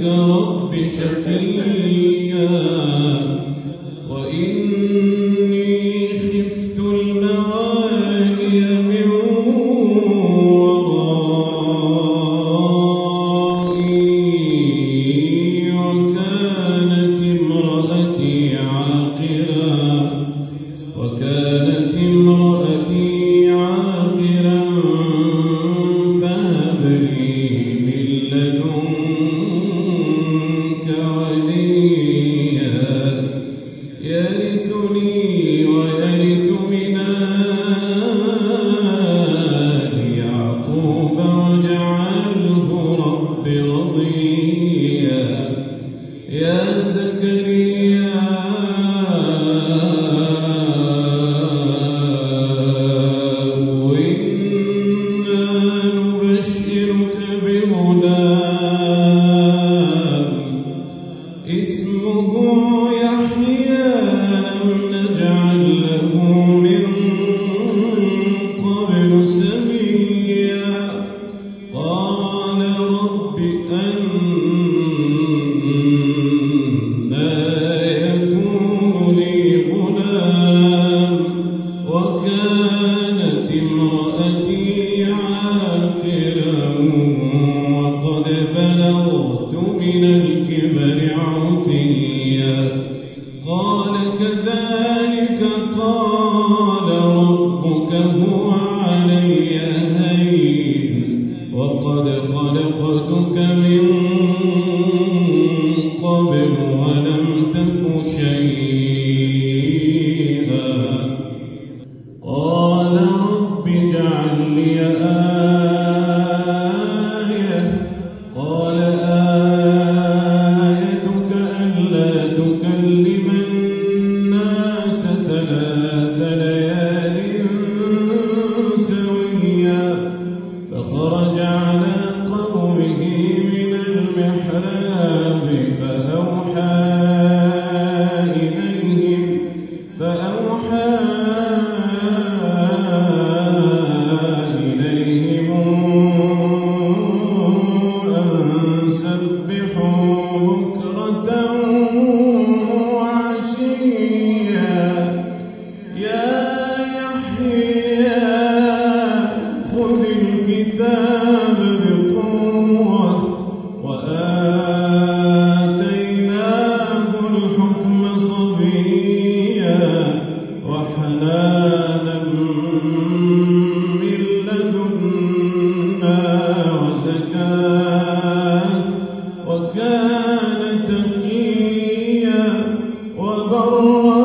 رب شقيا is وبرا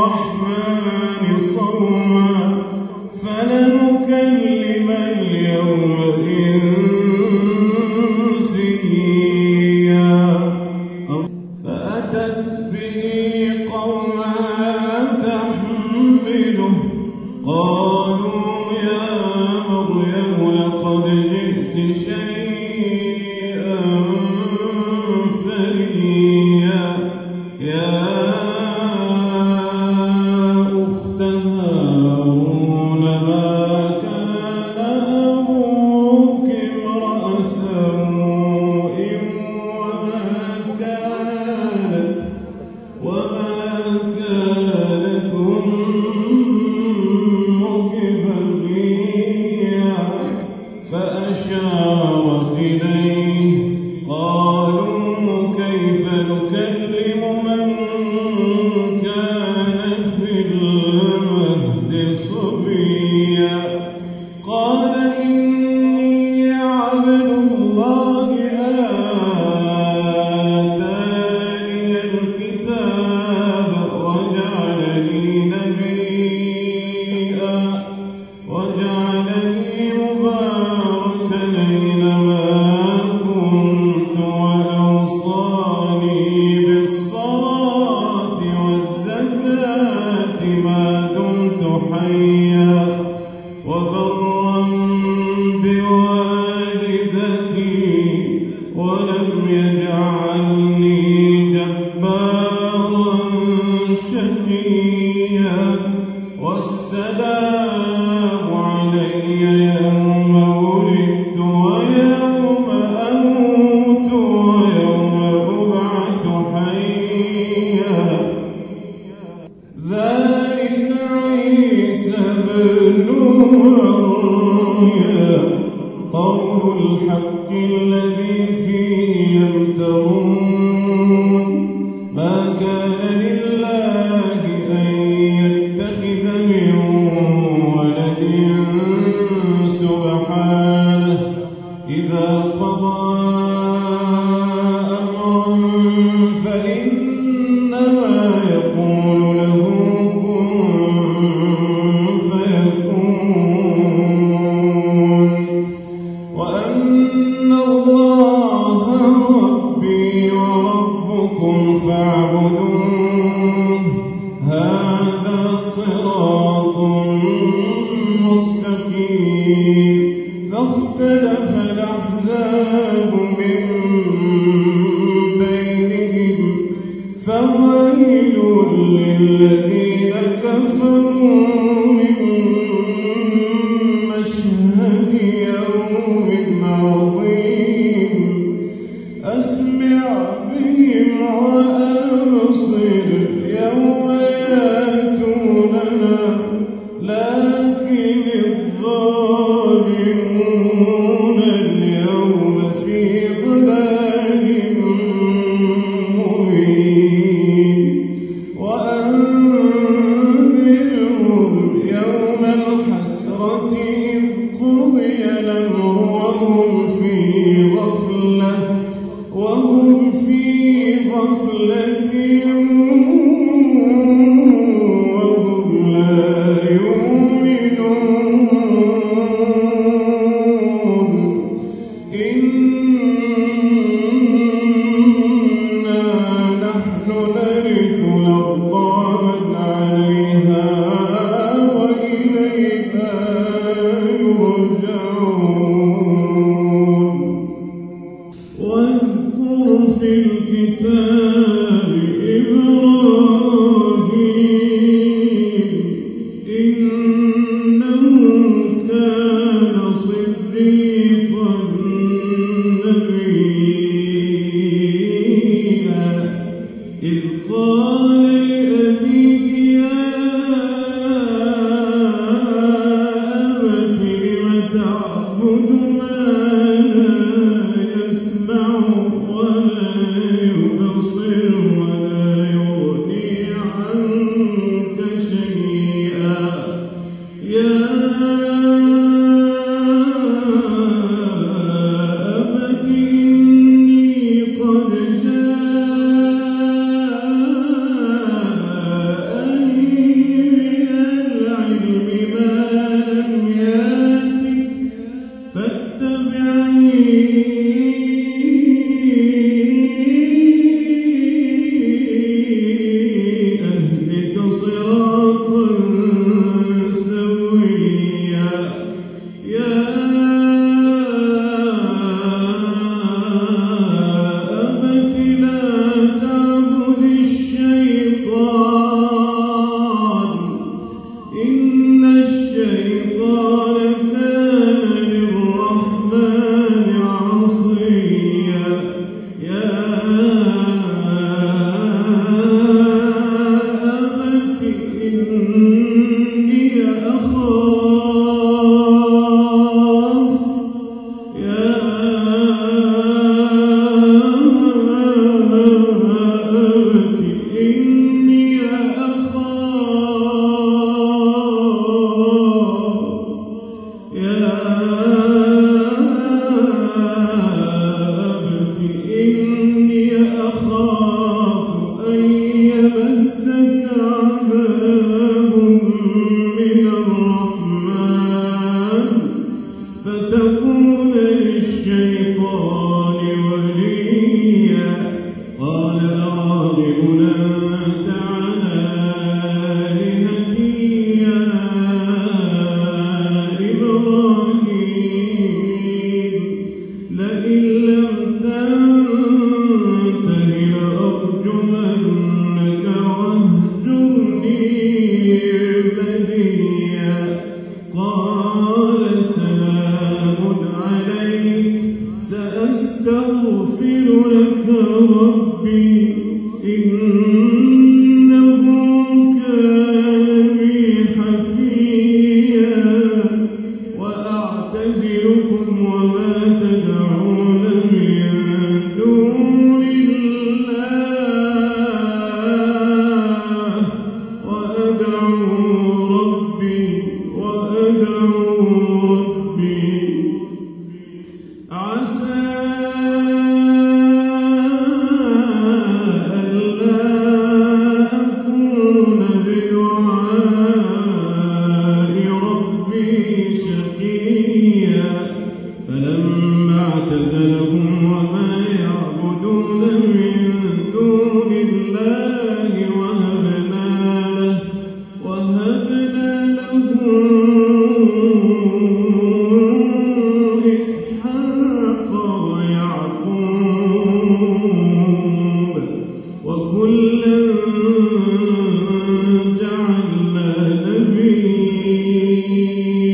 للرحمن صوما. قول الحق للذين كفروا من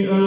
أن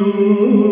Ooh.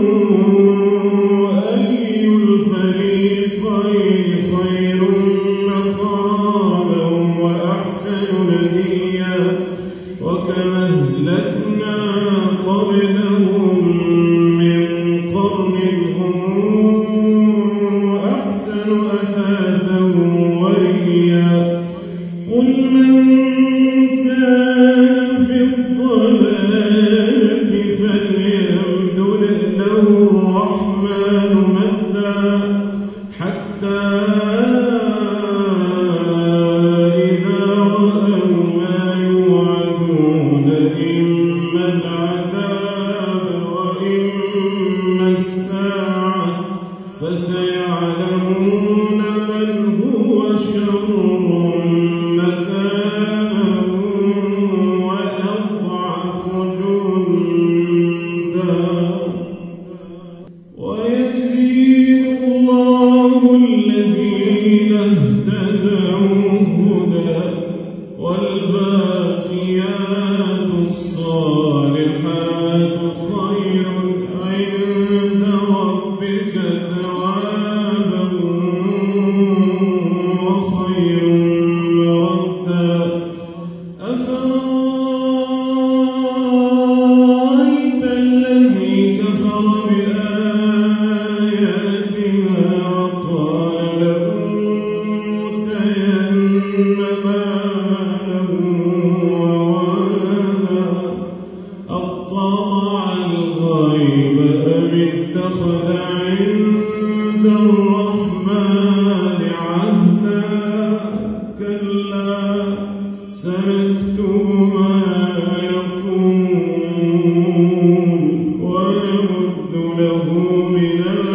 من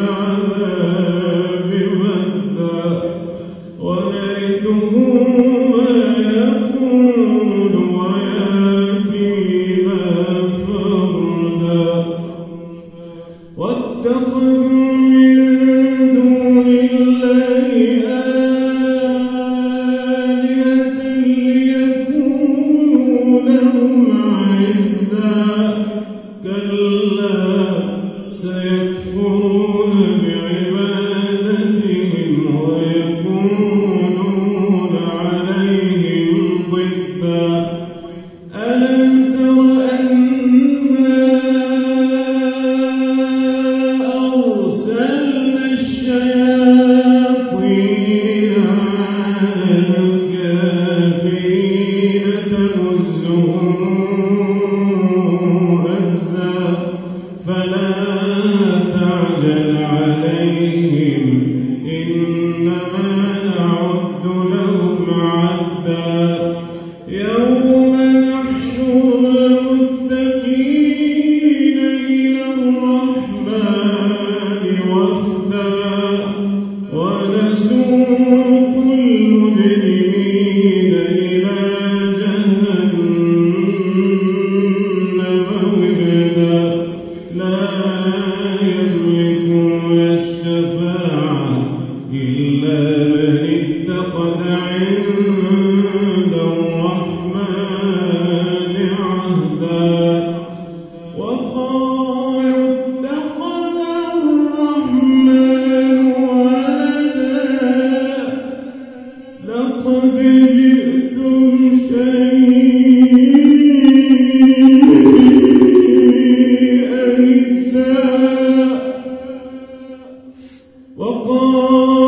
قوما